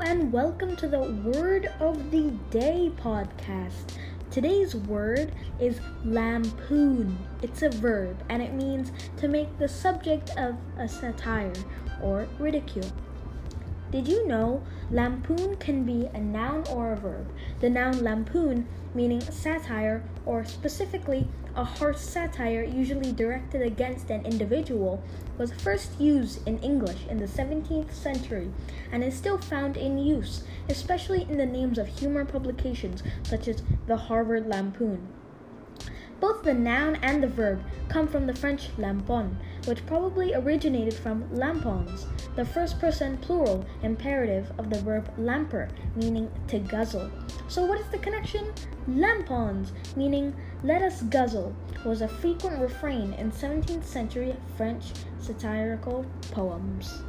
and welcome to the Word of the Day podcast. Today's word is lampoon. It's a verb and it means to make the subject of a satire or ridicule. Did you know lampoon can be a noun or a verb? The noun lampoon, meaning satire or specifically a harsh satire usually directed against an individual, was first used in English in the 17th century and is still found in use, especially in the names of humor publications such as the Harvard Lampoon. Both the noun and the verb come from the French lampon, which probably originated from lampons, the first person plural imperative of the verb lamper, meaning to guzzle. So, what is the connection? Lampons, meaning let us guzzle, was a frequent refrain in 17th century French satirical poems.